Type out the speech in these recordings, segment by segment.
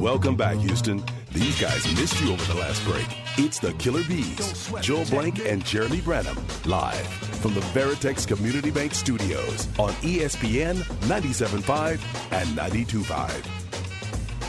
Welcome back, Houston. These guys missed you over the last break. It's the Killer Bees, Joel Blank and Jeremy Branham, live from the Veritex Community Bank Studios on ESPN 97.5 and 92.5.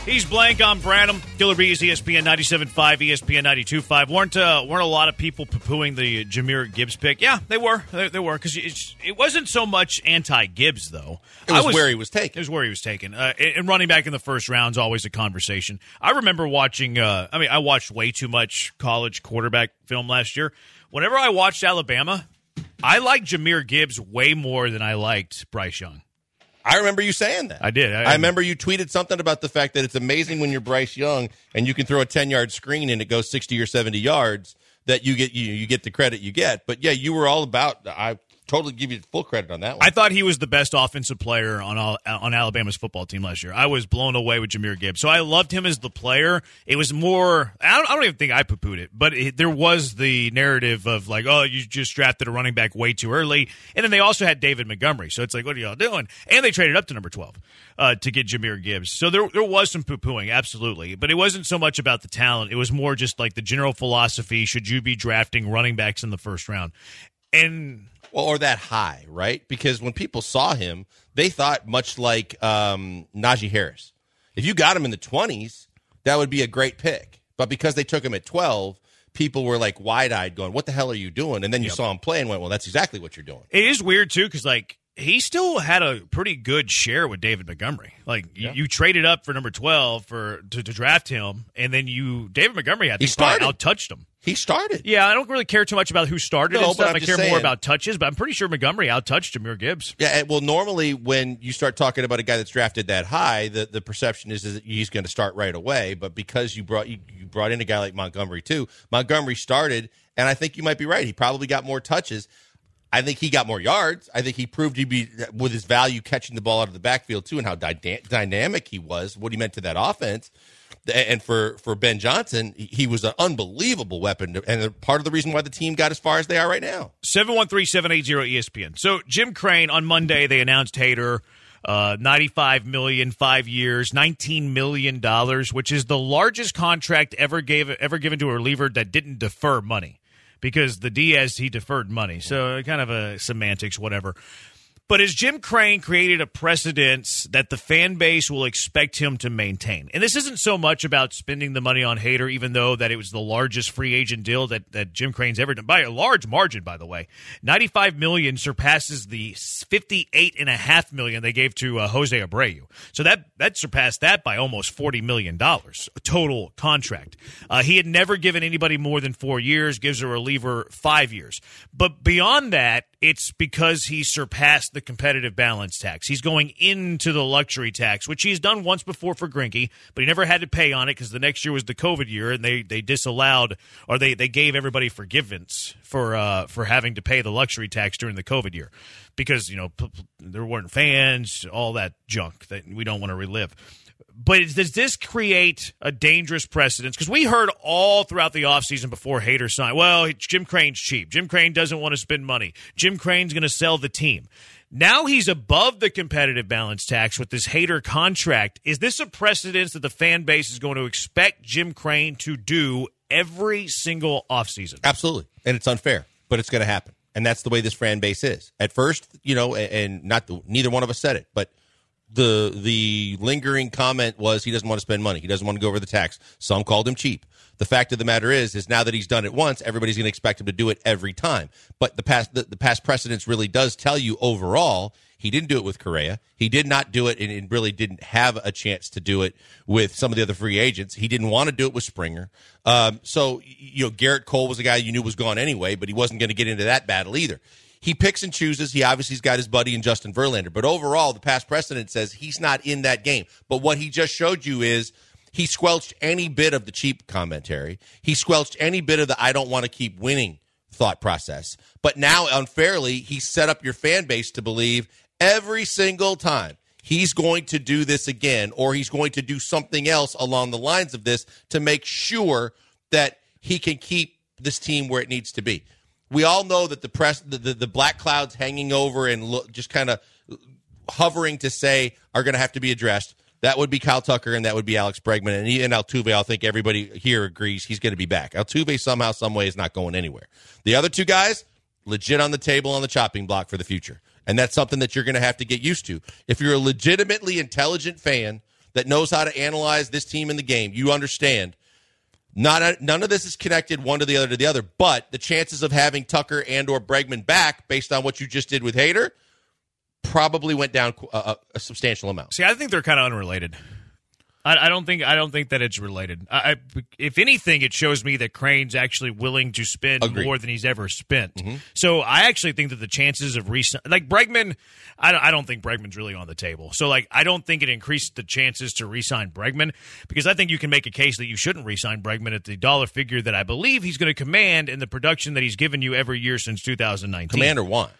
He's blank on Branham. Killer Bees, ESPN 97.5, ESPN 92.5. Weren't, uh, weren't a lot of people poo-pooing the Jahmyr Gibbs pick? Yeah, they were. They, they were. Because it wasn't so much anti-Gibbs, though. It was, where he was taken. It was where he was taken. Uh, and running back in the first round is always a conversation. I remember watching, uh, I mean, I watched way too much college quarterback film last year. Whenever I watched Alabama, I liked Jahmyr Gibbs way more than I liked Bryce Young. I remember you saying that. I did. I, I, remember you tweeted something about the fact that it's amazing when you're Bryce Young and you can throw a 10 yard screen and it goes 60 or 70 yards that you get you you get the credit you get. But yeah, you were all about I totally give you full credit on that one. I thought he was the best offensive player on all, on Alabama's football team last year. I was blown away with Jahmyr Gibbs. So I loved him as the player. It was more. I don't, I don't even think I poo pooed it, but it, there was the narrative of like, oh, you just drafted a running back way too early, and then they also had David Montgomery. So it's like, what are y'all doing? And they traded up to number twelve uh, to get Jahmyr Gibbs. So there there was some poo pooing, absolutely, but it wasn't so much about the talent. It was more just like the general philosophy: should you be drafting running backs in the first round? And well, or that high, right? Because when people saw him, they thought much like um, Najee Harris. If you got him in the 20s, that would be a great pick. But because they took him at 12, people were like wide eyed going, What the hell are you doing? And then you Yep. saw him play and went, Well, that's exactly what you're doing. It is weird too, because like he still had a pretty good share with David Montgomery. Like you, you traded up for number twelve for to, to draft him, and then you David Montgomery I He think probably started. outtouched him. He started. Yeah, I don't really care too much about who started No, but I care more about touches, but I'm pretty sure Montgomery outtouched Jahmyr Gibbs. Yeah, well, normally when you start talking about a guy that's drafted that high, the, the perception is, is that he's going to start right away. But because you brought you, you brought in a guy like Montgomery too, Montgomery started, and I think you might be right. He probably got more touches. I think he got more yards. I think he proved to be with his value catching the ball out of the backfield too, and how dyna- dynamic he was. What he meant to that offense. And for, for Ben Johnson, he- was an unbelievable weapon, and part of the reason why the team got as far as they are right now. 713-780 ESPN. So Jim Crane on Monday they announced Hader uh, 95 million five years, 19 million dollars, which is the largest contract ever gave ever given to a reliever that didn't defer money. Because the Diaz he deferred money. So kind of a semantics whatever. But has Jim Crane created a precedence that the fan base will expect him to maintain? And this isn't so much about spending the money on Hader, even though that it was the largest free agent deal that, that Jim Crane's ever done by a large margin, by the way. Ninety-five million surpasses the fifty-eight and a half million they gave to uh, Jose Abreu. So that that surpassed that by almost forty million dollars total contract. Uh, he had never given anybody more than four years. Gives a reliever five years. But beyond that, it's because he surpassed the competitive balance tax. He's going into the luxury tax, which he's done once before for Greinke, but he never had to pay on it because the next year was the COVID year, and they they disallowed or they they gave everybody forgiveness for uh, for having to pay the luxury tax during the COVID year because you know p- p- there weren't fans, all that junk that we don't want to relive. But does this create a dangerous precedence? Because we heard all throughout the offseason before Hader signed, well, Jim Crane's cheap. Jim Crane doesn't want to spend money. Jim Crane's going to sell the team. Now he's above the competitive balance tax with this Hader contract. Is this a precedence that the fan base is going to expect Jim Crane to do every single offseason? Absolutely. And it's unfair, but it's going to happen. And that's the way this fan base is. At first, you know, and, and not the, neither one of us said it, but the the lingering comment was he doesn't want to spend money. He doesn't want to go over the tax. Some called him cheap. The fact of the matter is, is now that he's done it once, everybody's going to expect him to do it every time. But the past the, the past precedence really does tell you overall he didn't do it with Correa. He did not do it, and it really didn't have a chance to do it with some of the other free agents. He didn't want to do it with Springer. Um, so you know, Gerrit Cole was a guy you knew was gone anyway, but he wasn't going to get into that battle either. He picks and chooses. He obviously's got his buddy in Justin Verlander, but overall, the past precedent says he's not in that game. But what he just showed you is he squelched any bit of the cheap commentary. He squelched any bit of the I don't want to keep winning thought process. But now, unfairly, he set up your fan base to believe every single time he's going to do this again or he's going to do something else along the lines of this to make sure that he can keep this team where it needs to be. We all know that the press, the, the, the black clouds hanging over and look, just kind of hovering to say are going to have to be addressed. that would be Kyle Tucker and that would be Alex Bregman. And, and Altuve, I think everybody here agrees he's going to be back. Altuve somehow, some way is not going anywhere. The other two guys, legit on the table on the chopping block for the future. And that's something that you're going to have to get used to. If you're a legitimately intelligent fan that knows how to analyze this team in the game, you understand not a, none of this is connected one to the other to the other, but the chances of having Tucker and or Bregman back based on what you just did with Hader probably went down a, a substantial amount. See, I think they're kind of unrelated. I, I, don't think I don't think that it's related. I, I, if anything, it shows me that Crane's actually willing to spend Agreed. more than he's ever spent. Mm-hmm. So I actually think that the chances of re like Bregman, I, I don't think Bregman's really on the table. So like I don't think it increased the chances to re-sign Bregman because I think you can make a case that you shouldn't re-sign Bregman at the dollar figure that I believe he's going to command in the production that he's given you every year since 2019. Command or want?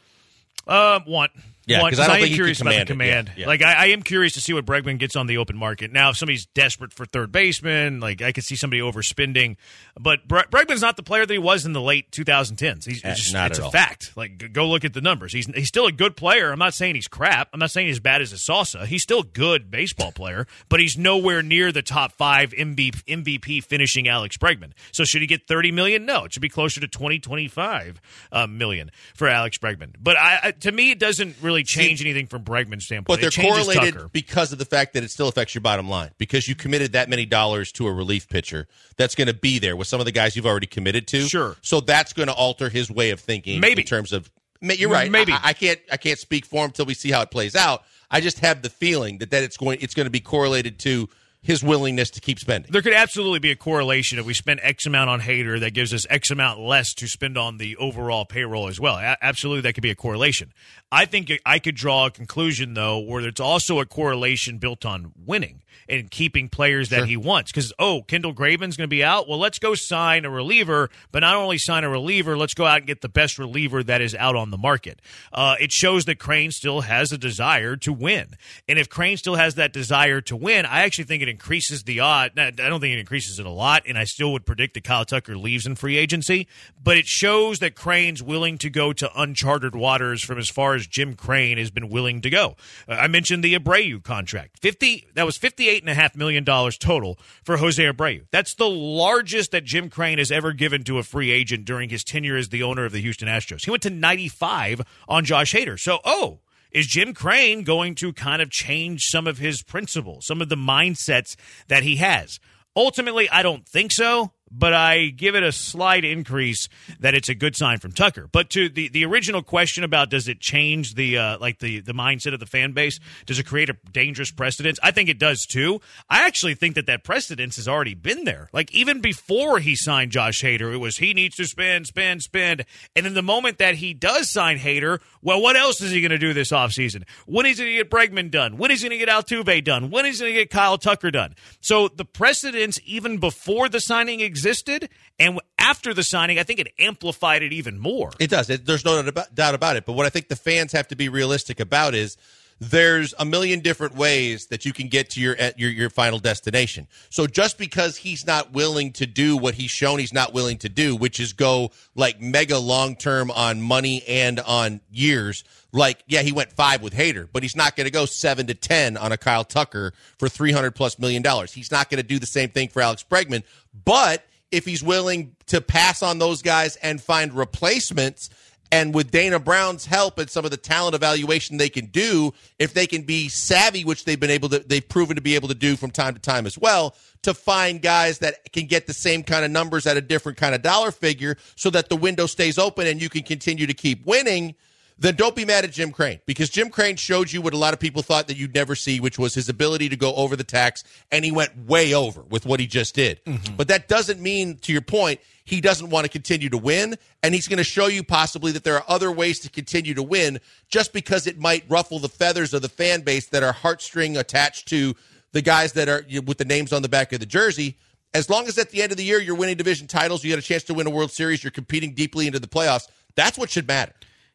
Uh, want. Yeah, because I, I, am curious about the command. Yeah, yeah. Like I, I, am curious to see what Bregman gets on the open market. Now, if somebody's desperate for third baseman, like I could see somebody overspending. But Bre- Bregman's not the player that he was in the late 2010s. He's uh, just, it's a all. fact. Like go look at the numbers. He's he's still a good player. I'm not saying he's crap. I'm not saying he's bad as a salsa. He's still a good baseball player, but he's nowhere near the top five MVP, MVP finishing Alex Bregman. So should he get 30 million? No, it should be closer to 20, 25 uh, million for Alex Bregman. But I, I, to me, it doesn't really change see, anything from Bregman's standpoint. But they're correlated Tucker. because of the fact that it still affects your bottom line because you committed that many dollars to a relief pitcher that's going to be there with some of the guys you've already committed to. Sure. So that's going to alter his way of thinking. Maybe in terms of you're right. Maybe I, I can't I can't speak for him until we see how it plays out. I just have the feeling that that it's going it's going to be correlated to his willingness to keep spending. There could absolutely be a correlation if we spend X amount on Hader that gives us X amount less to spend on the overall payroll as well. A- absolutely, that could be a correlation. I think I could draw a conclusion though where it's also a correlation built on winning and keeping players that sure. he wants. Because oh, Kendall Graveman's going to be out. Well, let's go sign a reliever, but not only sign a reliever, let's go out and get the best reliever that is out on the market. Uh, it shows that Crane still has a desire to win, and if Crane still has that desire to win, I actually think it increases the odd. I don't think it increases it a lot, and I still would predict that Kyle Tucker leaves in free agency. But it shows that Crane's willing to go to uncharted waters from as far as Jim Crane has been willing to go. Uh, I mentioned the Abreu contract, fifty. That was fifty-eight and a half million dollars total for Jose Abreu. That's the largest that Jim Crane has ever given to a free agent during his tenure as the owner of the Houston Astros. He went to ninety-five on Josh Hader. So, oh is Jim Crane going to kind of change some of his principles, some of the mindsets that he has? Ultimately, I don't think so but I give it a slight increase that it's a good sign from Tucker. But to the, the original question about does it change the uh, like the the mindset of the fan base? Does it create a dangerous precedence? I think it does too. I actually think that that precedence has already been there. Like even before he signed Josh Hader, it was he needs to spend, spend, spend, and then the moment that he does sign Hader, well, what else is he going to do this offseason? When is he going to get Bregman done? When is he going to get Altuve done? When is he going to get Kyle Tucker done? So the precedence even before the signing exists existed, and after the signing, I think it amplified it even more. It does. It, there's no doubt about it. But what I think the fans have to be realistic about is there's a million different ways that you can get to your your your final destination. So just because he's not willing to do what he's shown he's not willing to do, which is go like mega long term on money and on years, like yeah, he went 5 with Hader, but he's not going to go 7 to 10 on a Kyle Tucker for 300 plus million dollars. He's not going to do the same thing for Alex Bregman, but if he's willing to pass on those guys and find replacements. And with Dana Brown's help and some of the talent evaluation they can do, if they can be savvy, which they've been able to, they've proven to be able to do from time to time as well, to find guys that can get the same kind of numbers at a different kind of dollar figure so that the window stays open and you can continue to keep winning then don't be mad at Jim Crane because Jim Crane showed you what a lot of people thought that you'd never see, which was his ability to go over the tax, and he went way over with what he just did. Mm-hmm. But that doesn't mean, to your point, he doesn't want to continue to win, and he's going to show you possibly that there are other ways to continue to win just because it might ruffle the feathers of the fan base that are heartstring attached to the guys that are with the names on the back of the jersey. As long as at the end of the year you're winning division titles, you got a chance to win a World Series, you're competing deeply into the playoffs, that's what should matter.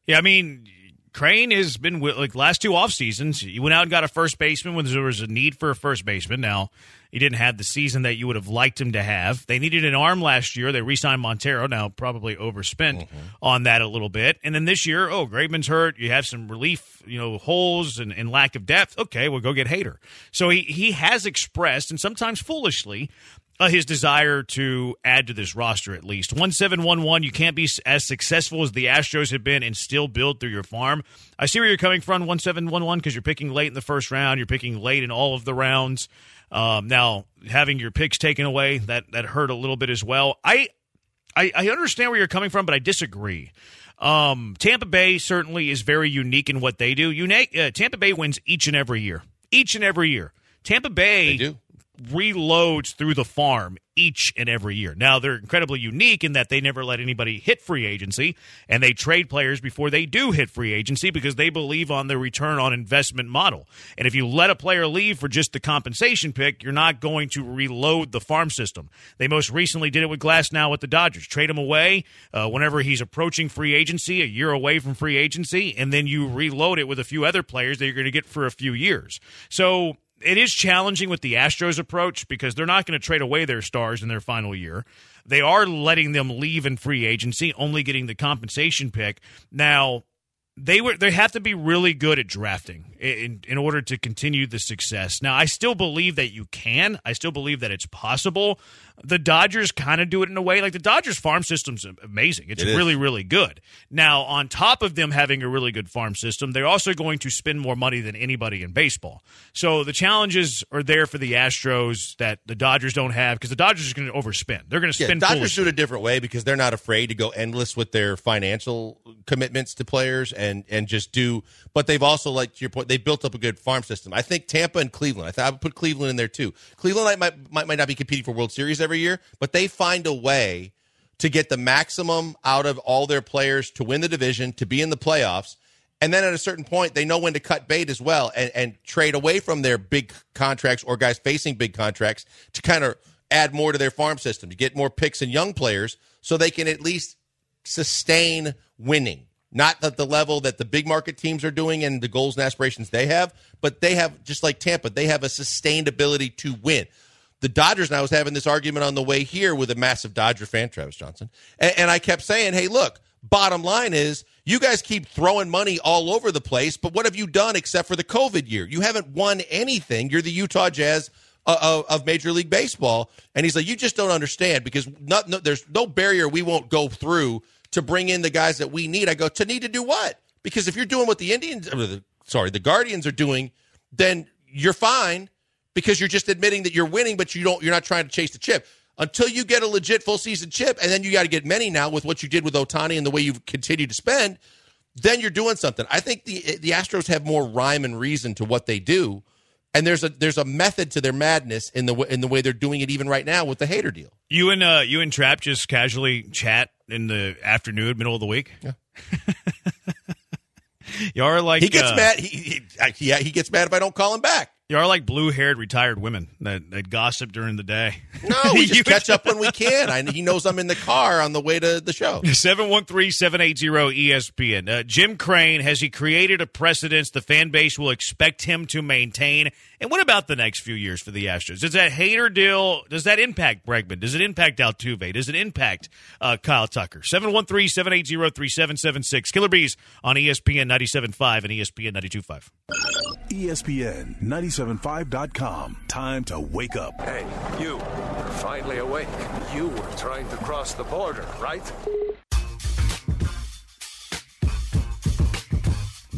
Yeah, I mean, Crane has been like last two off seasons. You went out and got a first baseman when there was a need for a first baseman. Now he didn't have the season that you would have liked him to have. They needed an arm last year. They re-signed Montero. Now probably overspent mm-hmm. on that a little bit. And then this year, oh, Graveman's hurt. You have some relief, you know, holes and, and lack of depth. Okay, we'll go get Hader. So he he has expressed, and sometimes foolishly, uh, his desire to add to this roster at least. 1711, you can't be as successful as the Astros have been and still build through your farm. I see where you're coming from, 1711, because you're picking late in the first round, you're picking late in all of the rounds. Um, now, having your picks taken away, that, that hurt a little bit as well. I, I, I understand where you're coming from, but I disagree. Um, Tampa Bay certainly is very unique in what they do. Unique, uh, Tampa Bay wins each and every year. Each and every year. Tampa Bay reloads through the farm each and every year. Now, they're incredibly unique in that they never let anybody hit free agency, and they trade players before they do hit free agency because they believe on the return on investment model. And if you let a player leave for just the compensation pick, you're not going to reload the farm system. They most recently did it with Glasnow with the Dodgers. Trade him away uh, whenever he's approaching free agency, a year away from free agency, and then you reload it with a few other players that you're going to get for a few years. So it is challenging with the Astros approach because they're not going to trade away their stars in their final year. They are letting them leave in free agency, only getting the compensation pick. Now, they were they have to be really good at drafting in, in order to continue the success. Now, I still believe that you can. I still believe that it's possible. The Dodgers kind of do it in a way like the Dodgers farm system's amazing. It's it really really good. Now, on top of them having a really good farm system, they're also going to spend more money than anybody in baseball. So the challenges are there for the Astros that the Dodgers don't have because the Dodgers are going to overspend. They're going to spend. Yeah, Dodgers do it a different way because they're not afraid to go endless with their financial commitments to players and and just do. But they've also, like to your point, they built up a good farm system. I think Tampa and Cleveland. I, think I would put Cleveland in there too. Cleveland might, might might not be competing for World Series every year, but they find a way to get the maximum out of all their players to win the division, to be in the playoffs. And then at a certain point, they know when to cut bait as well and, and trade away from their big contracts or guys facing big contracts to kind of add more to their farm system, to get more picks and young players so they can at least sustain winning. Not at the level that the big market teams are doing and the goals and aspirations they have, but they have, just like Tampa, they have a sustained ability to win. The Dodgers, and I was having this argument on the way here with a massive Dodger fan, Travis Johnson, and, and I kept saying, hey, look, bottom line is you guys keep throwing money all over the place, but what have you done except for the COVID year? You haven't won anything. You're the Utah Jazz uh, of, of, Major League Baseball. And he's like, you just don't understand because not, no, there's no barrier we won't go through to bring in the guys that we need. I go, to need to do what? Because if you're doing what the Indians, the, sorry, the Guardians are doing, then you're fine because you're just admitting that you're winning, but you don't, you're not trying to chase the chip. Until you get a legit full season chip, and then you got to get many now with what you did with Ohtani and the way you've continued to spend, then you're doing something. I think the the Astros have more rhyme and reason to what they do, and there's a there's a method to their madness in the in the way they're doing it even right now with the Hader deal. You and uh, you and Trap just casually chat in the afternoon, middle of the week. Yeah. you are like he gets uh, mad. He, he, he, he gets mad if I don't call him back. You are like blue haired retired women that, that gossip during the day. No, we just catch up when we can. I, he knows I'm in the car on the way to the show. 713 780 ESPN. Uh, Jim Crane, has he created a precedence the fan base will expect him to maintain? And what about the next few years for the Astros? Does that Hader deal, does that impact Bregman? Does it impact Altuve? Does it impact uh, Kyle Tucker? 713 780 3776. Killer Bees on ESPN 97.5 and ESPN 92.5. ESPN 975.com. Time to wake up. Hey, you. You're finally awake. You were trying to cross the border, right?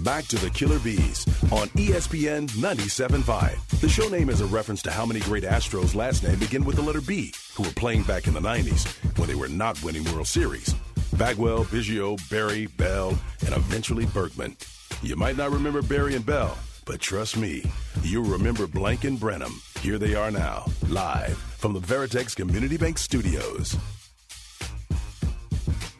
Back to the Killer Bees on ESPN 97.5. The show name is a reference to how many great Astros' last name begin with the letter B, who were playing back in the 90s when they were not winning World Series. Bagwell, Biggio, Barry, Bell, and eventually Bregman. You might not remember Barry and Bell, but trust me, you'll remember Blank and Branham. Here they are now, live from the Veritex Community Bank Studios.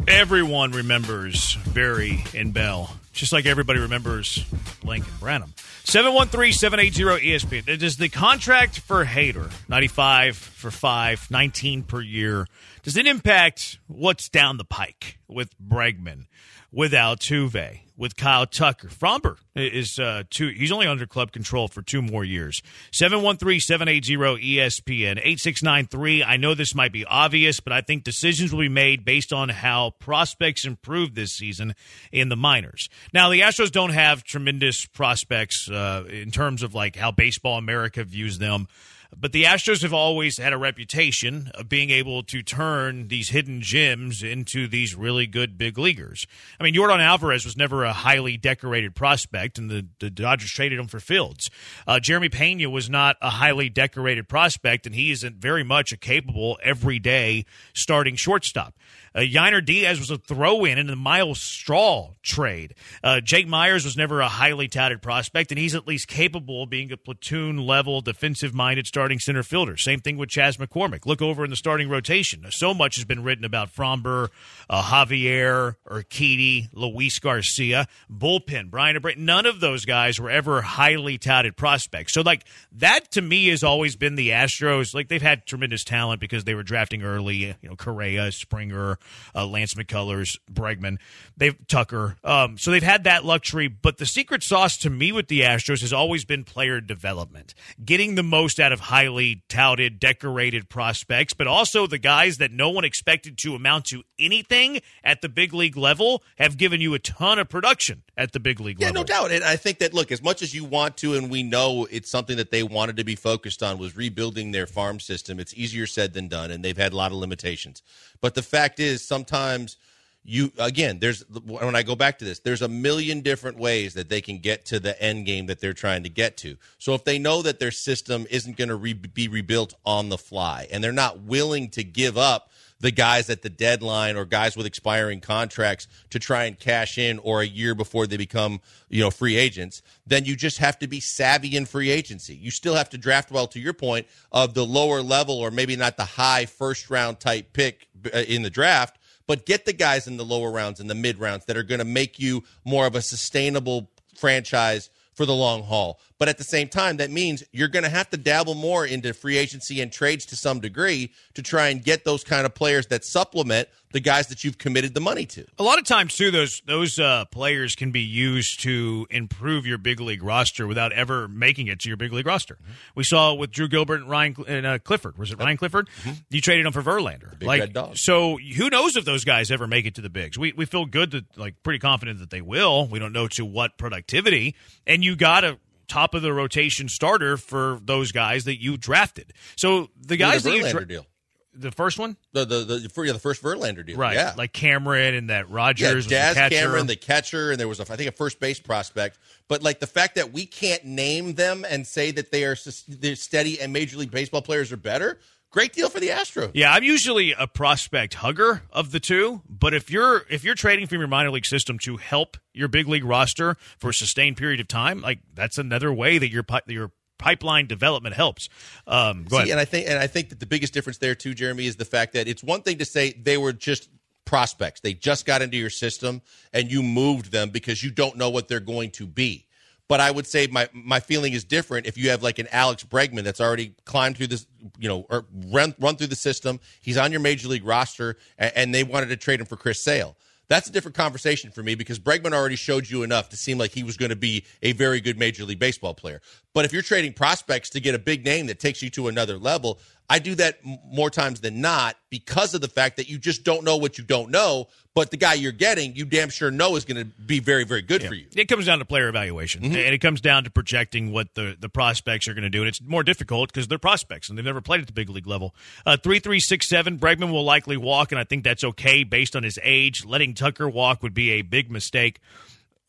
Everyone remembers Barry and Bell, just like everybody remembers and Branham. 713-780 ESPN. Does the contract for Hader, 95 for 5, 19 per year, does it impact what's down the pike with Bregman, with Altuve, with Kyle Tucker. Framber is uh, two. He's only under club control for two more years. 713-780-ESPN 8693. I know this might be obvious, but I think decisions will be made based on how prospects improve this season in the minors. Now, the Astros don't have tremendous prospects uh, in terms of like how Baseball America views them. But the Astros have always had a reputation of being able to turn these hidden gems into these really good big leaguers. I mean, Yordan Alvarez was never a highly decorated prospect, and the, the Dodgers traded him for Fields. Uh, Jeremy Pena was not a highly decorated prospect, and he isn't very much a capable, everyday starting shortstop. Uh, Yainer Diaz was a throw in in the Myles Straw trade. Uh, Jake Meyers was never a highly touted prospect, and he's at least capable of being a platoon level, defensive minded starting center fielder. Same thing with Chas McCormick. Look over in the starting rotation. So much has been written about Framber, uh, Javier, Urquidy, Luis Garcia, bullpen, Bryan Abreu. None of those guys were ever highly touted prospects. So, like, that to me has always been the Astros. Like, they've had tremendous talent because they were drafting early, you know, Correa, Springer, uh, Lance McCullers, Bregman, they've Tucker. Um, so they've had that luxury. But the secret sauce to me with the Astros has always been player development, getting the most out of highly touted, decorated prospects, but also the guys that no one expected to amount to anything at the big league level have given you a ton of production at the big league yeah, level. Yeah, no doubt. And I think that look, as much as you want to, and we know it's something that they wanted to be focused on was rebuilding their farm system. It's easier said than done, and they've had a lot of limitations. But the fact is, sometimes you again, there's when I go back to this, there's a million different ways that they can get to the end game that they're trying to get to. So if they know that their system isn't going to re- be rebuilt on the fly, and they're not willing to give up the guys at the deadline or guys with expiring contracts to try and cash in or a year before they become you know free agents then you just have to be savvy in free agency you still have to draft well to your point of the lower level or maybe not the high first round type pick uh, in the draft but get the guys in the lower rounds and the mid rounds that are going to make you more of a sustainable franchise for the long haul. But at the same time, that means you're going to have to dabble more into free agency and trades to some degree to try and get those kind of players that supplement the guys that you've committed the money to. A lot of times, too, those those uh, players can be used to improve your big league roster without ever making it to your big league roster. Mm-hmm. We saw with Drew Gilbert and Ryan and uh, Clifford. Was it Ryan Clifford? Mm-hmm. You traded him for Verlander. Like. So who knows if those guys ever make it to the bigs? We we feel good that like pretty confident that they will. We don't know to what productivity, and you got to top of the rotation starter for those guys that you drafted. So the guys the that you dra- deal. the first one, The the the, for, yeah, the first Verlander deal. right? Yeah. Like Cameron and that Yeah, Rogers, was the catcher. Cameron, the catcher, and there was, a, I think, a first base prospect. But like the fact that we can't name them and say that they are they're steady and Major League Baseball players are better, great deal for the Astros. Yeah, I'm usually a prospect hugger of the two, but if you're if you're trading from your minor league system to help your big league roster for a sustained period of time, like that's another way that your your pipeline development helps. Um, go See, ahead. and I think and I think that the biggest difference there too, Jeremy, is the fact that it's one thing to say they were just prospects. They just got into your system and you moved them because you don't know what they're going to be. But I would say my my feeling is different if you have like an Alex Bregman that's already climbed through this, you know, or run run through the system. He's on your major league roster, and, and they wanted to trade him for Chris Sale. That's a different conversation for me because Bregman already showed you enough to seem like he was going to be a very good Major League Baseball player. But if you're trading prospects to get a big name that takes you to another level, I do that more times than not because of the fact that you just don't know what you don't know. But the guy you're getting, you damn sure know is going to be very, very good for you. It comes down to player evaluation, Mm-hmm. and it comes down to projecting what the, the prospects are going to do. And it's more difficult because they're prospects and they've never played at the big league level. Uh, three three six seven. Bregman will likely walk, and I think that's okay based on his age. Letting Tucker walk would be a big mistake.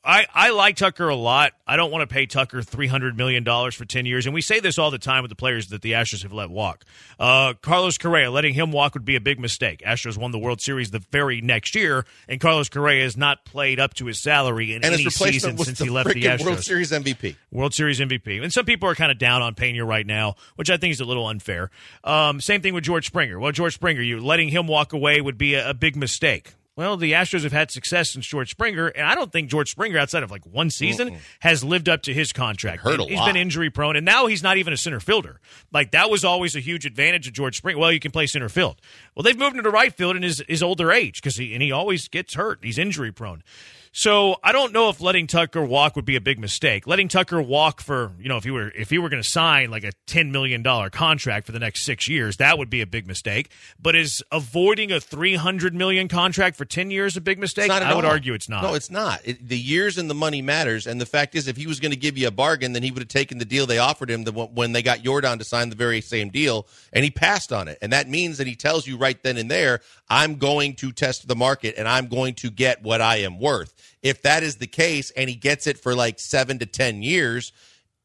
I, I like Tucker a lot. I don't want to pay Tucker three hundred million dollars for ten years, and we say this all the time with the players that the Astros have let walk. Uh, Carlos Correa letting him walk would be a big mistake. Astros won the World Series the very next year, and Carlos Correa has not played up to his salary in And any season since he left the Astros. World Series MVP. World Series MVP. And some people are kind of down on Pena right now, which I think is a little unfair. Um, same thing with George Springer. Well, George Springer, you letting him walk away would be a, a big mistake. Well, the Astros have had success since George Springer, and I don't think George Springer, outside of like one season, has lived up to his contract. Hurt a He's lot. been injury prone, and now he's not even a center fielder. Like that was always a huge advantage of George Springer. Well, you can play center field. Well, they've moved him to right field in his, his older age because he and he always gets hurt. He's injury prone. So I don't know if letting Tucker walk would be a big mistake. Letting Tucker walk for you know if he were if he were going to sign like a ten million dollar contract for the next six years, that would be a big mistake. But is avoiding a three hundred million contract for ten years a big mistake? I would all. argue it's not. No, it's not. It, the years and the money matters. And the fact is, if he was going to give you a bargain, then he would have taken the deal they offered him the, when they got Yordan to sign the very same deal, and he passed on it. And that means that he tells you right then and there, I'm going to test the market and I'm going to get what I am worth. If that is the case, and he gets it for like seven to ten years.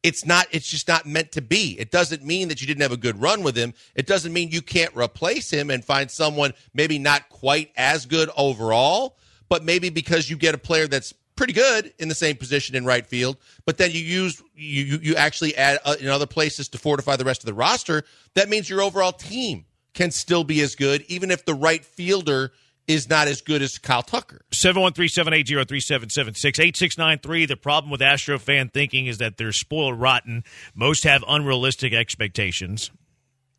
It's not. It's just not meant to be. It doesn't mean that you didn't have a good run with him. It doesn't mean you can't replace him and find someone maybe not quite as good overall, but maybe because you get a player that's pretty good in the same position in right field, but then you use you you, you actually add uh, in other places to fortify the rest of the roster. That means your overall team can still be as good, even if the right fielder is not as good as Kyle Tucker. 713-780-3776 8693 the problem with astro fan thinking is that they're spoiled rotten. Most have unrealistic expectations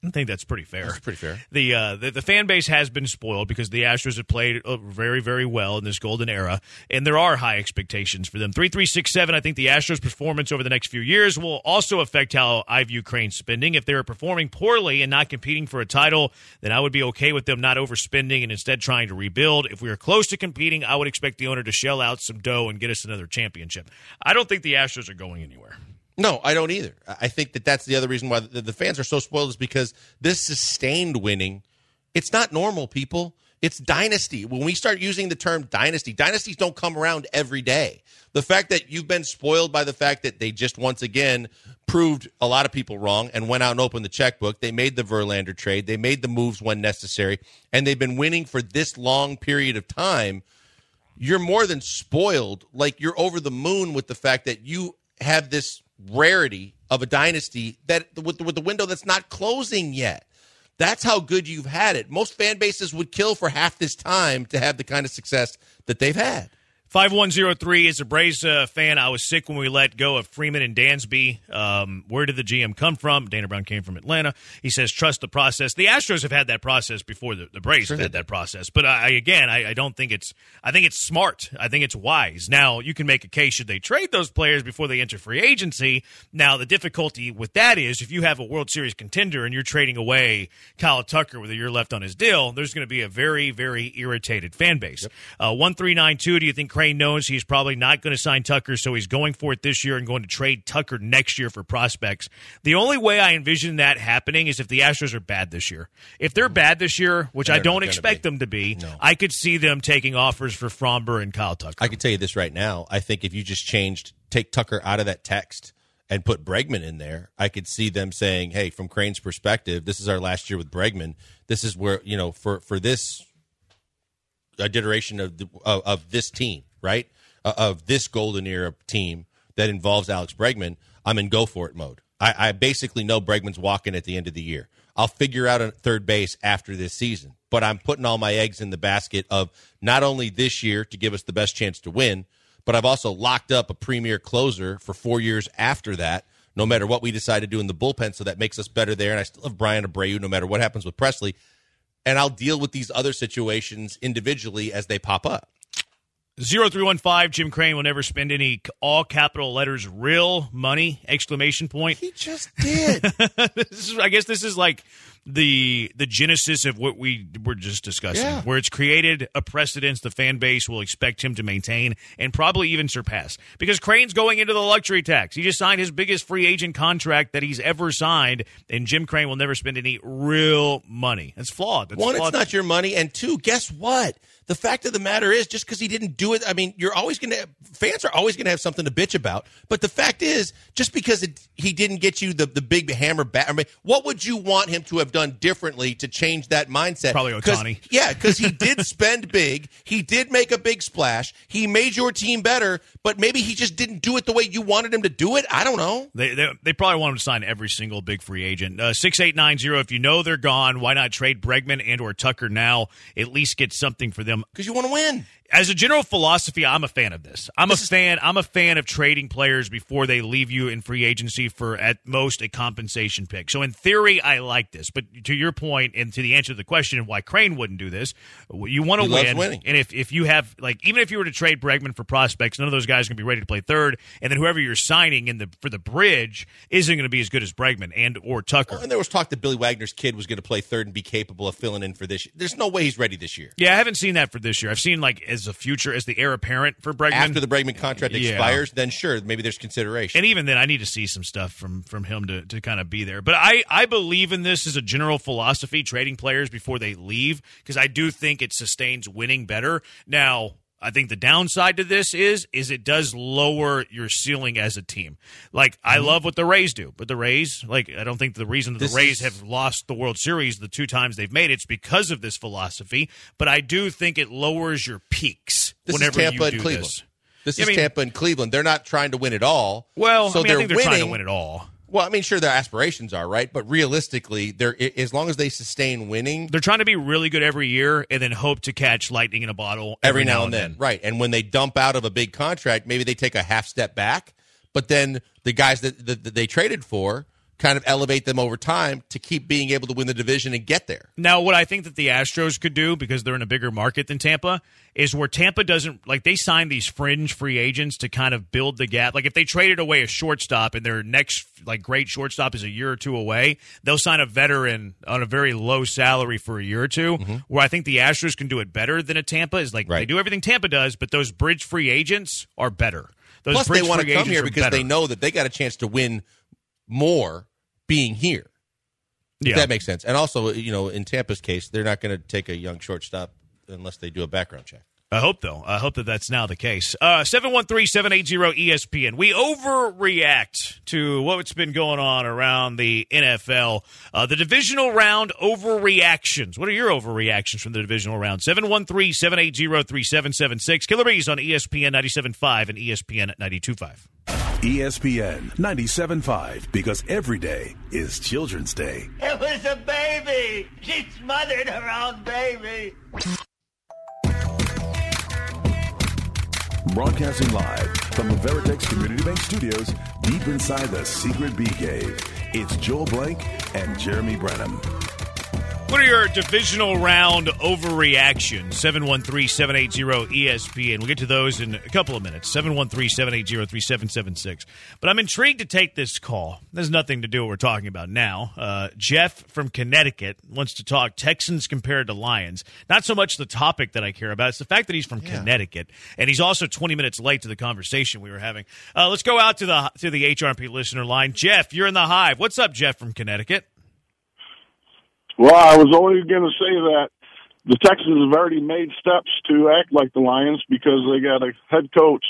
I think that's pretty fair. That's pretty fair. The, uh, the the fan base has been spoiled because the Astros have played uh, very very well in this golden era, and there are high expectations for them. Three three six seven. I think the Astros' performance over the next few years will also affect how I view Crane's spending. If they are performing poorly and not competing for a title, then I would be okay with them not overspending and instead trying to rebuild. If we are close to competing, I would expect the owner to shell out some dough and get us another championship. I don't think the Astros are going anywhere. No, I don't either. I think that that's the other reason why the, fans are so spoiled is because this sustained winning, it's not normal, people. It's dynasty. When we start using the term dynasty, dynasties don't come around every day. The fact that you've been spoiled by the fact that they just once again proved a lot of people wrong and went out and opened the checkbook. They made the Verlander trade. They made the moves when necessary, and they've been winning for this long period of time. You're more than spoiled. Like you're over the moon with the fact that you have this rarity of a dynasty that with, with the window that's not closing yet. That's how good you've had it. Most fan bases would kill for half this time to have the kind of success that they've had. 5103 is a Braves uh, fan. I was sick when we let go of Freeman and Dansby. Um, where did the GM come from? Dana Brown came from Atlanta. He says, trust the process. The Astros have had that process before the, the Braves Sure had that process. But I, again, I, I don't think it's, I think it's smart. I think it's wise. Now, you can make a case should they trade those players before they enter free agency. Now, the difficulty with that is if you have a World Series contender and you're trading away Kyle Tucker with a year left on his deal, there's going to be a very, very irritated fan base. Uh, 1392, do you think Knows he's probably not going to sign Tucker, so he's going for it this year and going to trade Tucker next year for prospects? The only way I envision that happening is if the Astros are bad this year. If they're mm. bad this year, which They're I don't expect them to be, No. I could see them taking offers for Framber and Kyle Tucker. I can tell you this right now. I think if you just changed, take Tucker out of that text and put Bregman in there, I could see them saying, "Hey, from Crane's perspective, this is our last year with Bregman. This is where you know for for this iteration of the, of, of this team, right? Uh, of this golden era team that involves Alex Bregman, I'm in go for it mode. I, I basically know Bregman's walking at the end of the year. I'll figure out a third base after this season, but I'm putting all my eggs in the basket of not only this year to give us the best chance to win, but I've also locked up a premier closer for four years after that. No matter what we decide to do in the bullpen, so that makes us better there. And I still have Bryan Abreu, no matter what happens with Pressly. And I'll deal with these other situations individually as they pop up. 0315 Jim Crane will never spend any all capital letters real money exclamation point. He just did. this is, I guess this is like the the genesis of what we were just discussing, Yeah. where it's created a precedence the fan base will expect him to maintain and probably even surpass. Because Crane's going into the luxury tax. He just signed his biggest free agent contract that he's ever signed, and Jim Crane will never spend any real money. That's flawed. That's One, it's not your money, and two, guess what? The fact of the matter is, just because he didn't do it, I mean, you're always going to fans are always going to have something to bitch about. But the fact is, just because it, he didn't get you the, the big hammer bat, I mean, what would you want him to have done differently to change that mindset? Probably Ohtani. Yeah, because he did spend big, he did make a big splash, he made your team better, but maybe he just didn't do it the way you wanted him to do it. I don't know. They, they they probably want him to sign every single big free agent. Uh, Six eight nine zero. If you know they're gone, why not trade Bregman and or Tucker now? At least get something for them. Because you want to win. As a general philosophy, I'm a fan of this. I'm a fan. I'm a fan of trading players before they leave you in free agency for at most a compensation pick. So in theory, I like this. But to your point and to the answer to the question of why Crane wouldn't do this, you want to win. winning. And if, if you have like even if you were to trade Bregman for prospects, none of those guys are going to be ready to play third, and then whoever you're signing in the for the bridge isn't going to be as good as Bregman and or Tucker. And there was talk that Billy Wagner's kid was going to play third and be capable of filling in for this. There's no way he's ready this year. Yeah, I haven't seen that for this year. I've seen like as a future as the heir apparent for Bregman. After the Bregman contract Yeah. expires, then sure, maybe there's consideration. and even then, I need to see some stuff from from him to, to kind of be there. But I I believe in this as a general philosophy, trading players before they leave, because I do think it sustains winning better. Now. I think the downside to this is is it does lower your ceiling as a team. Like I mm-hmm. love what the Rays do, but the Rays, like I don't think the reason that This the Rays is- have lost the World Series the two times they've made it's because of this philosophy. But I do think it lowers your peaks this whenever is Tampa you and do Cleveland. this. This I is mean- Tampa and Cleveland. They're not trying to win it all. Well, so I mean, they're I they're winning. trying to win it all. Well, I mean, sure, their aspirations are right, but realistically, they're as long as they sustain winning They're trying to be really good every year and then hope to catch lightning in a bottle every, now, and then. right? And when they dump out of a big contract, maybe they take a half step back, but then the guys that, that, that they traded for kind of elevate them over time to keep being able to win the division and get there. Now, what I think that the Astros could do because they're in a bigger market than Tampa is where Tampa doesn't like they sign these fringe free agents to kind of build the gap. Like if they traded away a shortstop and their next like great shortstop is a year or two away, they'll sign a veteran on a very low salary for a year or 2 Where I think the Astros can do it better than a Tampa is like they Mm-hmm. Do everything Tampa does, but those bridge free agents are better. Those Plus, they want to come here because they know that they got a chance to win more being here. If that makes sense. And also, you know, in Tampa's case, they're not going to take a young shortstop unless they do a background check. I hope though. I hope that that's now the case. Uh, Seven one three seven eight zero ESPN. We overreact to what's been going on around the NFL. Uh, the divisional round overreactions. What are your overreactions from the divisional round? Seven one three seven eight zero three seven seven six. Killer Bees on ESPN 97.5 and ESPN 92.5. ESPN 97.5 because every day is Children's Day. It was a baby. She smothered her own baby. Broadcasting live from the Veritex Community Bank Studios deep inside the secret bee cave. It's Joel Blank and Jeremy Branham. What are your divisional round overreactions? 713-780-ESPN. We'll get to those in a couple of minutes. 713-780-3776. But I'm intrigued to take this call. There's nothing to do with what we're talking about now. Uh, Jeff from Connecticut wants to talk Texans compared to Lions. Not so much the topic that I care about. It's the fact that he's from Connecticut. And he's also 20 minutes late to the conversation we were having. Uh, let's go out to the, to the HRP listener line. Jeff, you're in the hive. What's up, Jeff from Connecticut? Well, I was only going to say that the Texans have already made steps to act like the Lions because they got a head coach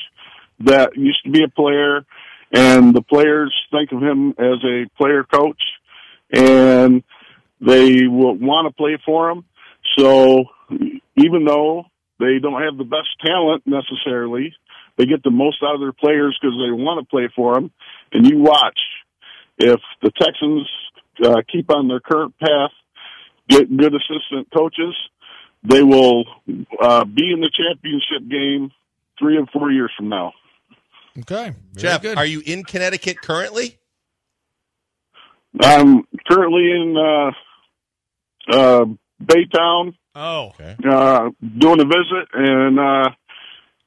that used to be a player, and the players think of him as a player coach, and they will want to play for him. So even though they don't have the best talent necessarily, they get the most out of their players because they want to play for them. And you watch if the Texans uh, keep on their current path, get good assistant coaches, they will uh, be in the championship game three and four years from now. Okay. Jeff, are you in Connecticut currently? I'm currently in uh, uh, Baytown Oh. uh, doing a visit, and uh,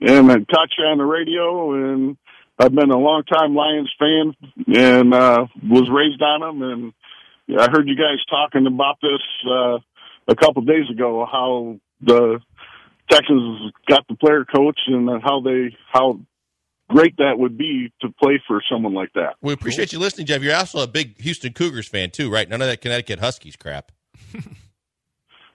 and I caught you on the radio, and I've been a long time Lions fan, and uh, was raised on them, and I heard you guys talking about this uh, a couple days ago, how the Texans got the player coach, and how they how great that would be to play for someone like that. We appreciate you listening, Jeff. You're also a big Houston Cougars fan too, right? None of that Connecticut Huskies crap.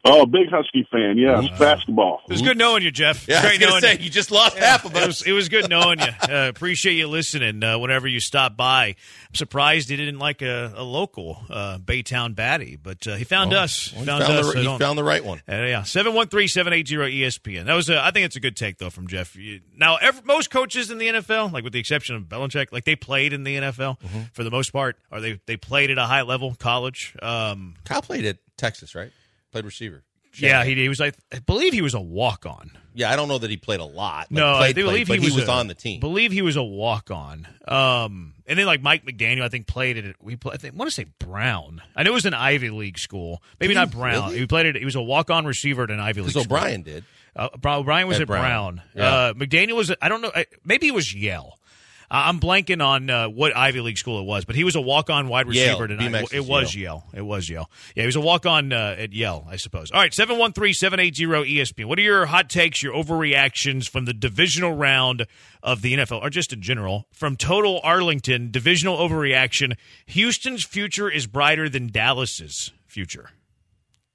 Oh, big Husky fan, yes, basketball. It was good knowing you, Jeff. Yeah, I was knowing say you. you just lost half of It us. was, it was good knowing you. Uh, appreciate you listening uh, whenever you stop by. I'm surprised he didn't like a, a local uh, Baytown baddie, but uh, he found us. Well, he found, found us. the, he found the right one. uh, yeah, seven one three seven eight zero ESPN. That was, a, I think it's a good take though from Jeff. You, now, ev most coaches in the NFL, like with the exception of Belichick, like they played in the NFL Mm-hmm. for the most part, or they they played at a high level, college. Um, Kyle played at Texas, right? Played receiver. Yeah, he, he was. like I believe he was a walk on. Yeah, I don't know that he played a lot. Like, No, I played, do believe played, he but was, a- on the team. Believe he was a walk on. Um, and then like Mike McDaniel, I think played it. We play, I think want to say Brown. I know it was an Ivy League school. Maybe Did not Brown. really? He played it. He was a walk on receiver at an Ivy League. Because school. O'Brien did. Uh, Bri- Brian was At at Brown. Brown. Yeah. Uh, McDaniel was. I don't know. I- Maybe it was Yale. I'm blanking on uh, what Ivy League school it was, but he was a walk-on wide Yale. receiver. tonight. BMX It was Yale. It was Yale. Yeah, he was a walk-on uh, at Yale, I suppose. All right, 713-780-ESPN. What are your hot takes, your overreactions from the divisional round of the NFL, or just in general? From Total Arlington, divisional overreaction. Houston's future is brighter than Dallas's future.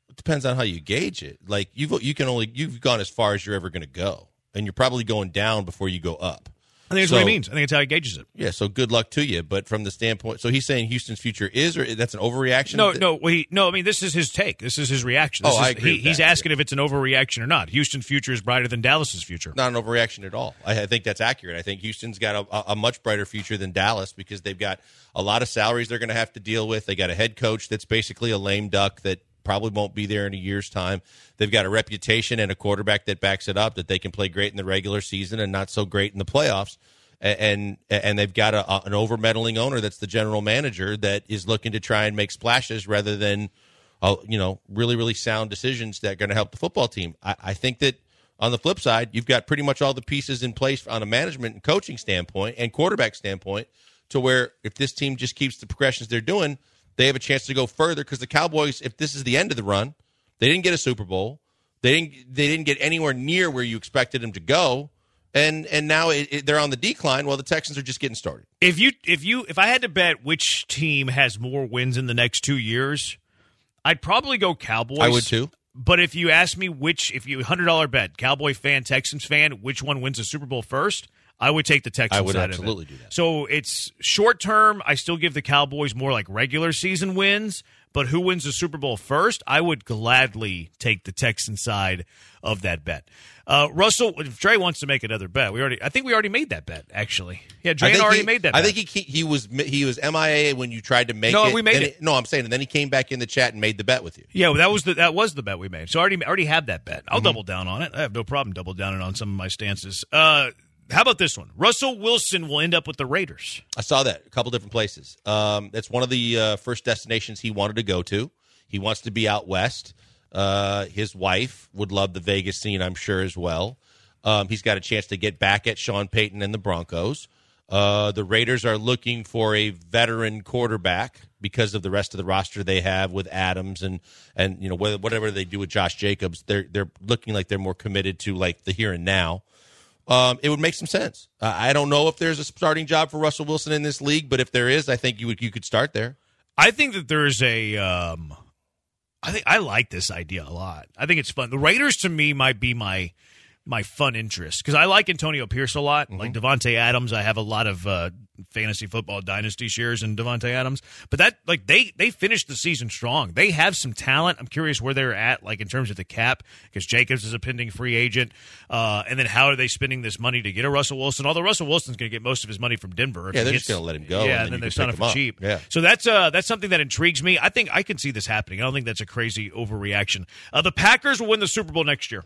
It depends on how you gauge it. Like you've you can only you've gone as far as you're ever going to go, and you're probably going down before you go up. I think that's So- what he means. I think that's how he gauges it. Yeah, so good luck to you. But from the standpoint, so he's saying Houston's future is, or that's an overreaction. No, no, he, no. I mean, this is his take. This is his reaction. This Oh, is, I agree He, he's asking if it's an overreaction or not. Houston's future is brighter than Dallas's future. not an overreaction at all. I, I think that's accurate. I think Houston's got a, a, a much brighter future than Dallas because they've got a lot of salaries they're going to have to deal with. They got a head coach that's basically a lame duck that probably won't be there in a year's time. They've got a reputation and a quarterback that backs it up that they can play great in the regular season and not so great in the playoffs. And and they've got a, an over meddling owner that's the general manager that is looking to try and make splashes rather than, uh, you know, really really sound decisions that are going to help the football team. I, I think that on the flip side, you've got pretty much all the pieces in place on a management and coaching standpoint and quarterback standpoint to where if this team just keeps the progressions they're doing, they have a chance to go further because the Cowboys, if this is the end of the run, they didn't get a Super Bowl. They didn't they didn't get anywhere near where you expected them to go. And and now it, it, they're on the decline while the Texans are just getting started. If you, if you, if I had to bet which team has more wins in the next two years, I'd probably go Cowboys. I would too. But if you ask me which, if you hundred dollar bet, Cowboy fan, Texans fan, which one wins the Super Bowl first? I would take the Texans. I would side of it. absolutely do that. So it's short term. I still give the Cowboys more like regular season wins. But who wins the Super Bowl first? I would gladly take the Texan side of that bet. Uh, Russell, if Dre wants to make another bet, we already. I think we already made that bet. Actually, yeah, Dre already he, made that. I bet. think he he was he was MIA when you tried to make No, it. we made Then it. he- no, I'm saying, and then he came back in the chat and made the bet with you. Yeah, well, that was the that was the bet we made. So I already already had that bet. Mm-hmm. I'll double down on it. I have no problem double downing on some of my stances. Uh, how about this one? Russell Wilson will end up with the Raiders. I saw that a couple different places. Um, that's one of the uh, first destinations he wanted to go to. He wants to be out west. Uh, his wife would love the Vegas scene, I'm sure, as well. Um, he's got a chance to get back at Sean Payton and the Broncos. Uh, the Raiders are looking for a veteran quarterback because of the rest of the roster they have with Adams and and you know whatever they do with Josh Jacobs. They're they're looking like they're more committed to like the here and now um, it would make some sense. Uh, I don't know if there's a starting job for Russell Wilson in this league, but if there is, I think you would you could start there. I think that there's a. Um, I think I like this idea a lot. I think it's fun. The Raiders to me might be my my fun interest because I like Antonio Pierce a lot. Like Davante Adams, I have a lot of uh, fantasy football dynasty shares in Davante Adams. But that like they they finished the season strong. They have some talent. I'm curious where they're at, like in terms of the cap, because Jacobs is a pending free agent. Uh, and then how are they spending this money to get a Russell Wilson? Although Russell Wilson's going to get most of his money from Denver. Yeah, they're gets- just gonna let him go, Yeah, and then then they can sign pick him for up. cheap. Yeah. So that's uh that's something that intrigues me. I think I can see this happening. I don't think that's a crazy overreaction. Uh, the Packers will win the Super Bowl next year.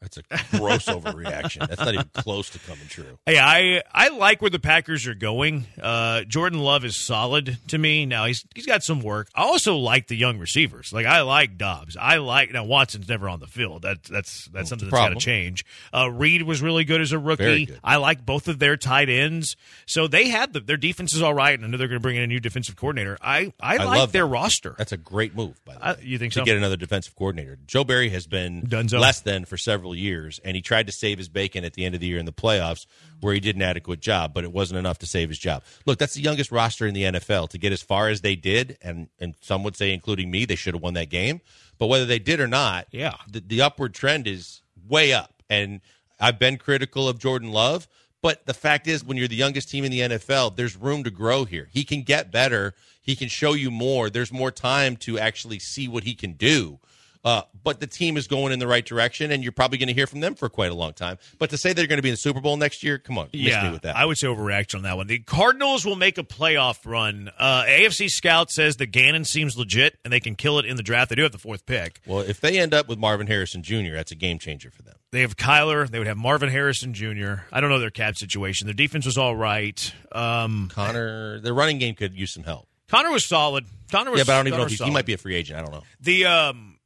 That's a gross overreaction. That's not even close to coming true. Hey, I I like where the Packers are going. Uh, Jordan Love is solid to me. Now he's he's got some work. I also like the young receivers. Like I like Doubs. I like now Watson's never on the field. That's that's that's something that's got to change. Uh, Reed was really good as a rookie. I like both of their tight ends. So they have the, their defense is all right, and I know they're going to bring in a new defensive coordinator. I I, I like love their that. roster. That's a great move, by the way. I- you think to so? get another defensive coordinator? Joe Barry has been Dunzo. less than for several years, and he tried to save his bacon at the end of the year in the playoffs, where he did an adequate job, but it wasn't enough to save his job. Look, that's the youngest roster in the NFL to get as far as they did, and and some would say, including me, they should have won that game. But whether they did or not, Yeah. the, the upward trend is way up. And I've been critical of Jordan Love, but the fact is, when you're the youngest team in the NFL, there's room to grow here. He can get better. He can show you more. There's more time to actually see what he can do. Uh, but the team is going in the right direction, and you're probably going to hear from them for quite a long time. But to say they're going to be in the Super Bowl next year, come on, me with that. I would say overreaction on that one. The Cardinals will make a playoff run. Uh, AFC Scout says the Gannon seems legit and they can kill it in the draft. They do have the fourth pick. well, if they end up with Marvin Harrison Jr., that's a game changer for them. They have Kyler. They would have Marvin Harrison Jr. I don't know their cap situation. Their defense was all right. Um, Connor, their running game could use some help. Connor was solid. Connor was Yeah, but I don't even Connor know if he, he might be a free agent. I don't know. the um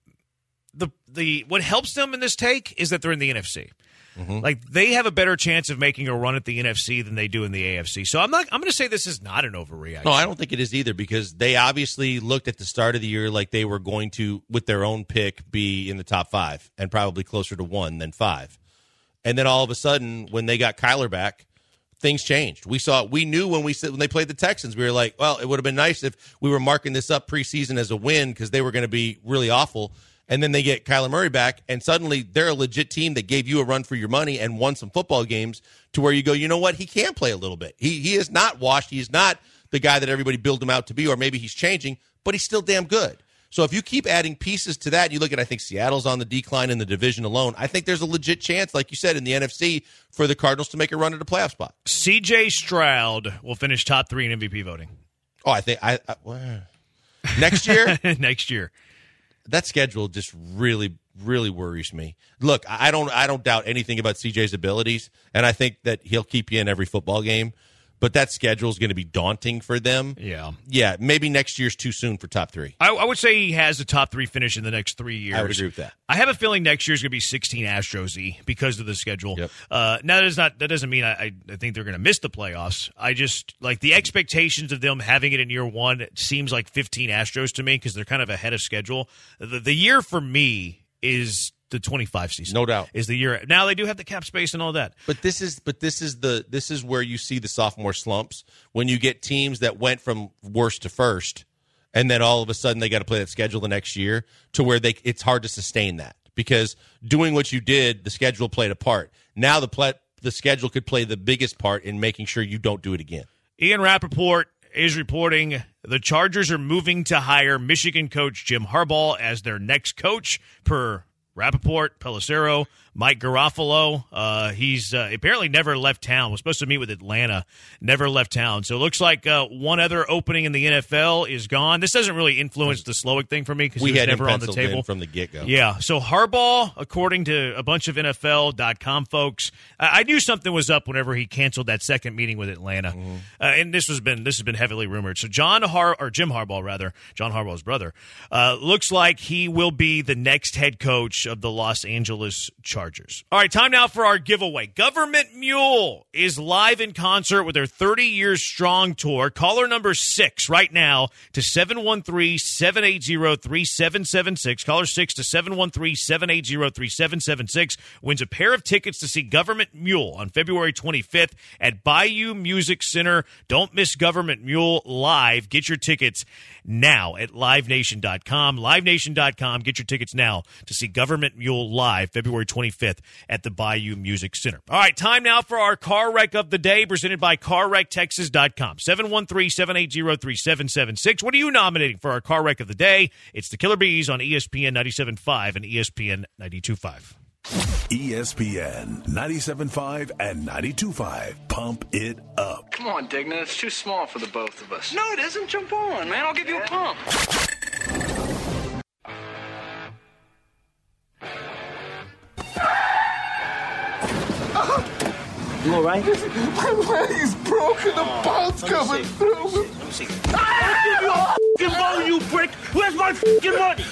the the what helps them in this take is that they're in the NFC. Mm-hmm. Like they have a better chance of making a run at the NFC than they do in the AFC. So I'm not. I'm going to say this is not an overreaction. No, I don't think it is either because they obviously looked at the start of the year like they were going to, with their own pick, be in the top five and probably closer to one than five. And then all of a sudden, when they got Kyler back, things changed. We saw, we knew when we said when they played the Texans, we were like, well, it would have been nice if we were marking this up preseason as a win because they were going to be really awful. And then they get Kyler Murray back, and suddenly they're a legit team that gave you a run for your money and won some football games to where you go, you know what? He can play a little bit. He he is not washed. He's not the guy that everybody built him out to be, or maybe he's changing, but he's still damn good. So if you keep adding pieces to that, you look at I think Seattle's on the decline in the division alone. I think there's a legit chance, like you said, in the NFC for the Cardinals to make a run at a playoff spot. C.J. Stroud will finish top three in MVP voting Oh, I think I, I well, next year next year. That schedule just really really worries me. Look, I don't I don't doubt anything about CJ's abilities, and I think that he'll keep you in every football game. But that schedule is going to be daunting for them. Yeah. Yeah, maybe next year's too soon for top three. I, I would say he has a top three finish in the next three years. I would agree with that. I have a feeling next year's going to be 16 Astros because of the schedule. Yep. Uh, now that is not that doesn't mean I, I, think they're going to miss the playoffs. I just like the expectations of them having it in year one. Seems like 15 Astros to me because they're kind of ahead of schedule. The, the year for me is the 25 season. No doubt. is the year. Now they do have the cap space and all that. But this is but this is the this is where you see the sophomore slumps when you get teams that went from worst to first, and then all of a sudden they got to play that schedule the next year to where they it's hard to sustain that because doing what you did, the schedule played a part. Now the pla the schedule could play the biggest part in making sure you don't do it again. Ian Rapoport is reporting the Chargers are moving to hire Michigan coach Jim Harbaugh as their next coach per Rapoport, Pelissero, Mike Garafolo. Uh, he's uh, apparently never left town. Was supposed to meet with Atlanta, never left town. So it looks like uh, one other opening in the NFL is gone. This doesn't really influence the Slowik thing for me because he was had never on the table from the get-go. Yeah. So Harbaugh, according to a bunch of NFL.com folks, I, I knew something was up whenever he canceled that second meeting with Atlanta, Mm-hmm. uh, and this has been this has been heavily rumored. So John Har or Jim Harbaugh rather, John Harbaugh's brother, uh, looks like he will be the next head coach of the Los Angeles Chargers. All right, time now for our giveaway. Government Mule is live in concert with their 30 years strong tour. Caller number six right now to 713 780 3776. Caller six to 713 780 3776 wins a pair of tickets to see Government Mule on February 25th at Bayou Music Center. Don't miss Government Mule live. Get your tickets now at livenation.com. Livenation.com. Get your tickets now to see Government Mule live February 25th at the Bayou Music Center. All right, time now for our car wreck of the day presented by carwrecktexas.com. 713-780-3776. What are you nominating for our car wreck of the day? It's the Killer Bees on ESPN 97.5 and ESPN 92.5. ESPN 97.5 and 92.5. Pump it up. Come on, Dignan. It's too small for the both of us. No, it isn't. Jump on, man. I'll give you a pump. You all right? My leg's broken. The bone's coming through. Fucking bone, you prick! Where's my fucking money?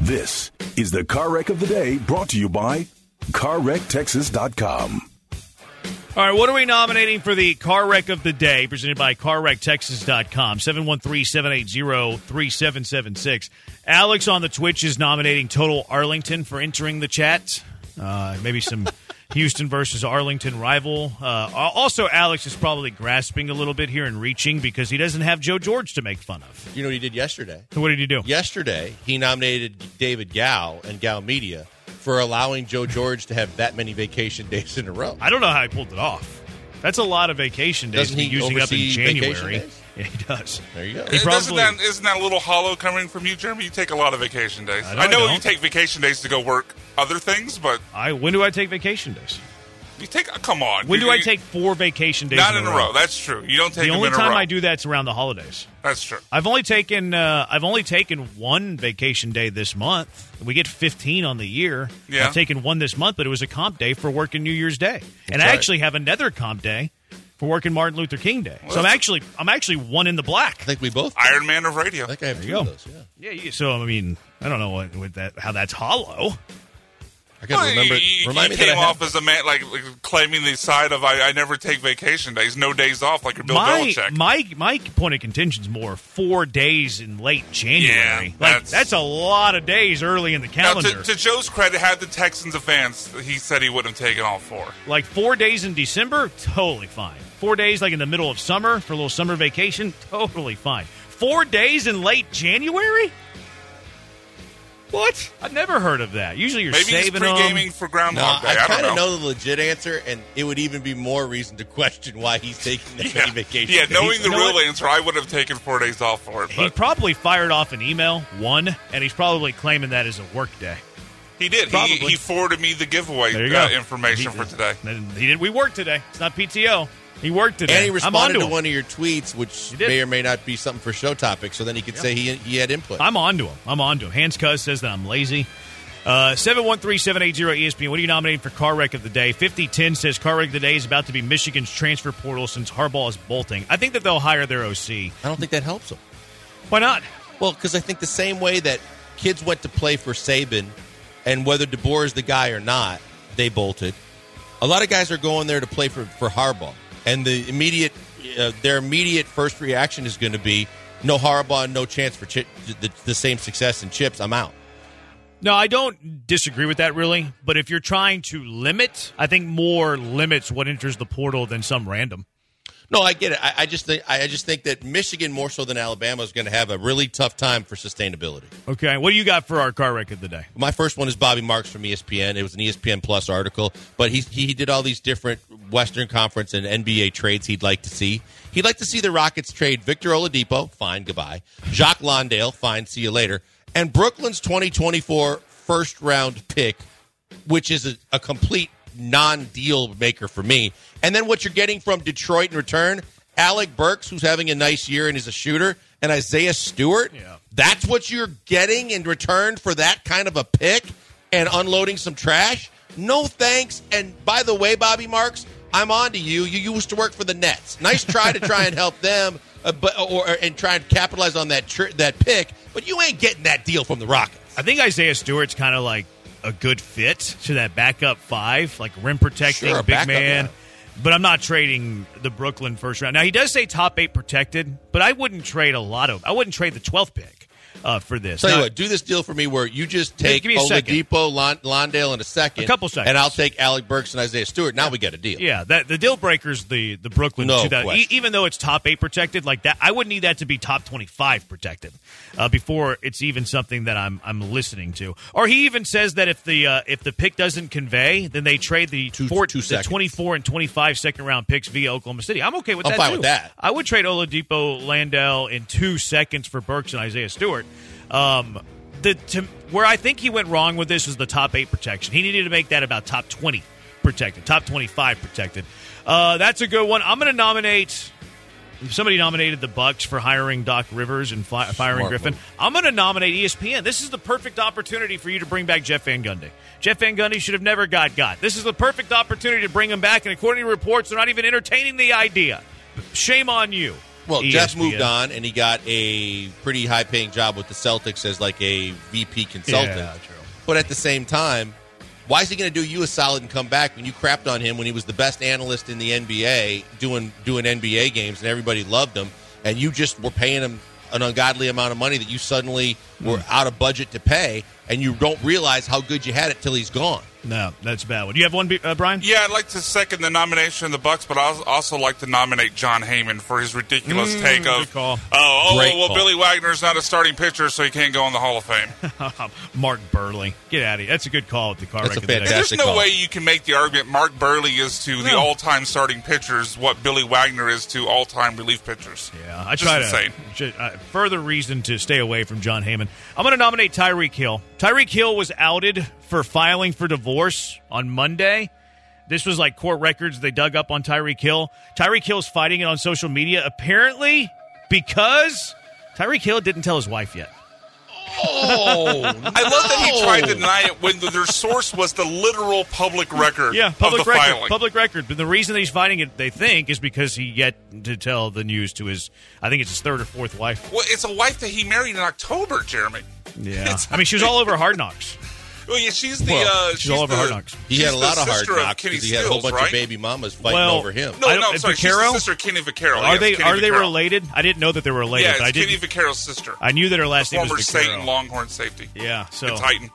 This is the car wreck of the day brought to you by CarWreckTexas.com. All right, what are we nominating for the car wreck of the day presented by carwrecktexas.com? 713-780-3776. Alex on the Twitch is nominating Total Arlington for entering the chat. Uh, maybe some Houston versus Arlington rival. Uh, also, Alex is probably grasping a little bit here and reaching because he doesn't have Joe George to make fun of. You know what he did yesterday? What did he do? Yesterday, he nominated David Gow and Gow Media for allowing Joe George to have that many vacation days in a row. I don't know how he pulled it off. That's a lot of vacation days Doesn't he using up in January. Days? Yeah, he does. There you go. He It doesn't that isn't that a little hollow coming from you, Jeremy? You take a lot of vacation days. I know I I know don't. you take vacation days to go work other things, but I when do I take vacation days? you take. Come on. When You- do I take four vacation days? Not in a row. That's true. You don't take the them only in a time row. I do that's around the holidays. That's true. I've only taken uh, I've only taken one vacation day this month. We get 15 on the year. Yeah. I've taken one this month, but it was a comp day for working New Year's Day, and I right. actually have another comp day for working Martin Luther King Day. so I'm actually I'm actually one in the black. I think we both. Iron Man of radio. I think I have two of those. Yeah. Yeah, you, so I mean I don't know what, what that how that's hollow. I got to Well, remember. you, you remind me came that I off have, as a man like, like claiming the side of I, I never take vacation days, no days off, like your Bill my, Belichick. my my point of contention is more four days in late January. Yeah, like that's- that's a lot of days early in the now, calendar. to, to Joe's credit, had the Texans advanced, he said he wouldn't have taken all four. like four days in December, totally fine. Four days like in the middle of summer for a little summer vacation, totally fine. Four days in late January? What? I've never heard of that. Usually you're Maybe he's saving pre-gaming them. for no, Groundhog Day. I I, kind of know. know the legit answer, and it would even be more reason to question why he's taking that Yeah, many vacations. yeah knowing the real what? answer, I would have taken four days off for it. He probably fired off an email, one, and he's probably claiming that as a work day. he did. He, he forwarded me the giveaway uh, information He- for today. He did. We worked today. It's not PTO. He worked today. And he responded to him. one of your tweets, which may or may not be something for show topic. So then he could say he he had input. I'm on to him. I'm on to him. Hans Cuz says that I'm lazy. Uh, 713-780-ESPN. What are you nominating for car wreck of the day? 5010 says car wreck of the day is about to be Michigan's transfer portal since Harbaugh is bolting. I think that they'll hire their OC. I don't think that helps them. Why not? Well, because I think the same way that kids went to play for Saban, and whether DeBoer is the guy or not, they bolted. A lot of guys are going there to play for for Harbaugh, and the immediate uh, their immediate first reaction is going to be no Harbaugh, no chance for chi- the, the same success in chips. I'm out. No, I don't disagree with that really. But if you're trying to limit, I think more limits what enters the portal than some random. No, I get it. I, I just think I just think that Michigan more so than Alabama is going to have a really tough time for sustainability. Okay, what do you got for our car wreck of the day? My first one is Bobby Marks from ESPN. It was an ESPN Plus article, but he he did all these different Western Conference and NBA trades he'd like to see. He'd like to see the Rockets trade Victor Oladipo, fine, goodbye. Jock Landale, fine, see you later. And Brooklyn's 2024 first round pick, which is a, a complete non deal maker for me. And then what you're getting from Detroit in return, Alec Burks, who's having a nice year and is a shooter, and Isaiah Stewart. Yeah. That's what you're getting in return for that kind of a pick and unloading some trash? No thanks. And by the way, Bobby Marks, I'm on to you. You used to work for the Nets. Nice try to try and help them, uh, but or and try and capitalize on that tr- that pick. But you ain't getting that deal from the Rockets. I think Isaiah Stewart's kind of like a good fit to that backup five, like rim protecting, Sure, big man. But I'm not trading the Brooklyn first round. Now he does say top eight protected, but I wouldn't trade a lot of. I wouldn't trade the 12th pick uh, for this. Tell you what, do this deal for me where you just take a. Oladipo, Lon- Landale in a second, A couple seconds. and I'll take Alec Burks and Isaiah Stewart. Now we get a deal. Yeah, that the deal breaker's the the Brooklyn. No 2000 e- even though it's top eight protected, like that, I would need that to be top twenty five protected uh, before it's even something that I'm I'm listening to. Or he even says that if the uh, if the pick doesn't convey, then they trade the Two- four, two the twenty four and twenty five second round picks via Oklahoma City. I'm okay with I'm that. fine too. with that. I would trade Oladipo, Landale in two seconds for Burks and Isaiah Stewart. Um, the to, where I think he went wrong with this was the top eight protection. He needed to make that about top twenty protected, top twenty five protected. Uh, that's a good one. I'm going to nominate. Somebody nominated the Bucks for hiring Doc Rivers and fi- firing Smart Griffin. move. I'm going to nominate ESPN. This is the perfect opportunity for you to bring back Jeff Van Gundy. Jeff Van Gundy should have never got got. This is the perfect opportunity to bring him back, and according to reports, they're not even entertaining the idea. Shame on you. Well, Jeff moved on, and he got a pretty high paying job with the Celtics as like a VP consultant. Yeah, true. But at the same time, why is he going to do you a solid and come back when you crapped on him when he was the best analyst in the NBA doing doing NBA games and everybody loved him, and you just were paying him an ungodly amount of money that you suddenly were Hmm. out of budget to pay, and you don't realize how good you had it till he's gone. No, that's a bad one. You have one, uh, Brian? Yeah, I'd like to second the nomination of the Bucks, but I'd also like to nominate Jon Heyman for his ridiculous Mm, take of, call. oh, oh Great well, call. Billy Wagner's not a starting pitcher, so he can't go in the Hall of Fame. Mark Buehrle. Get out of here. That's a good call with the car That's wreck a of the there's no call. way you can make the argument Mark Buehrle is to the No. all-time starting pitchers what Billy Wagner is to all-time relief pitchers. Yeah, I Just try insane. to. ju- Uh, further reason to stay away from Jon Heyman. I'm going to nominate Tyreek Hill. Tyreek Hill was outed for filing for divorce on Monday. This was like court records they dug up on Tyreek Hill. Tyreek Hill's fighting it on social media, apparently because Tyreek Hill didn't tell his wife yet. Oh, I love that he tried to deny it when the, their source was the literal public record Yeah, public of the record. filing. Public record. But the reason that he's fighting it, they think, is because he yet to tell the news to his, I think it's his third or fourth wife. Well, it's a wife that he married in October, Jeremy. Yeah. It's- I mean, she was all over Hard Knocks. Well, yeah, she's the. Well, uh, she's she's all over the, Hard Knocks. He had a lot of hard sister of knocks Kenny because he had a whole Stills, bunch right? of baby mamas fighting Well, over him. No, no, I'm sorry. She's Vaccaro? the sister of Kenny Vaccaro. Are yes, they Kenny are they Vaccaro. related? I didn't know that they were related. Yeah, but I it's Kenny did. Vaccaro's sister. I knew that her last name former was Satan Longhorn safety. Yeah, so The Titan.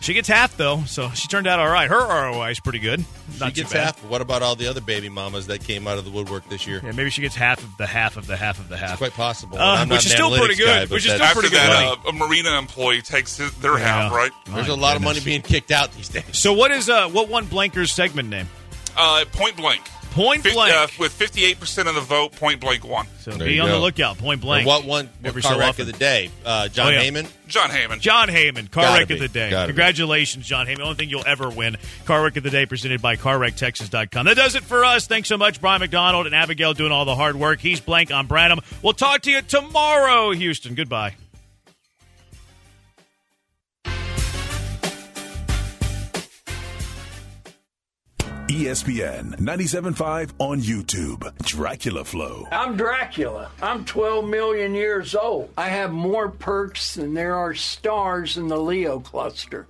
She gets half though, so she turned out all right. Her ROI is pretty good. She Not too gets bad. half. What about all the other baby mamas that came out of the woodwork this year? Yeah, maybe she gets half of the half of the half of the half. Quite possible. Uh, I'm not which is still pretty good, guy, which is still After pretty good that, uh, a marina employee takes his, their half, Yeah. right? There's My a lot of money being kicked out these days. So what is uh what one Blanker's segment name? Uh, point blank. Point Fif- blank. uh, with 58% of the vote, point blank won. so There be you on the lookout. Point blank. And what one? What Every car so wreck often. of the day? Uh, Jon Oh, yeah. Heyman. Jon Heyman. Jon Heyman, Car Gotta Wreck be. of the Day. Gotta be. Congratulations, Jon Heyman. Only thing you'll ever win. Car Wreck of the Day presented by CarWreckTexas.com. That does it for us. Thanks so much, Brian McDonald and Abigail doing all the hard work. He's blank on Branham. We'll talk to you tomorrow, Houston. Goodbye. ESPN 97.5 on YouTube. Dracula Flow. I'm Dracula. I'm 12 million years old. I have more perks than there are stars in the Leo cluster.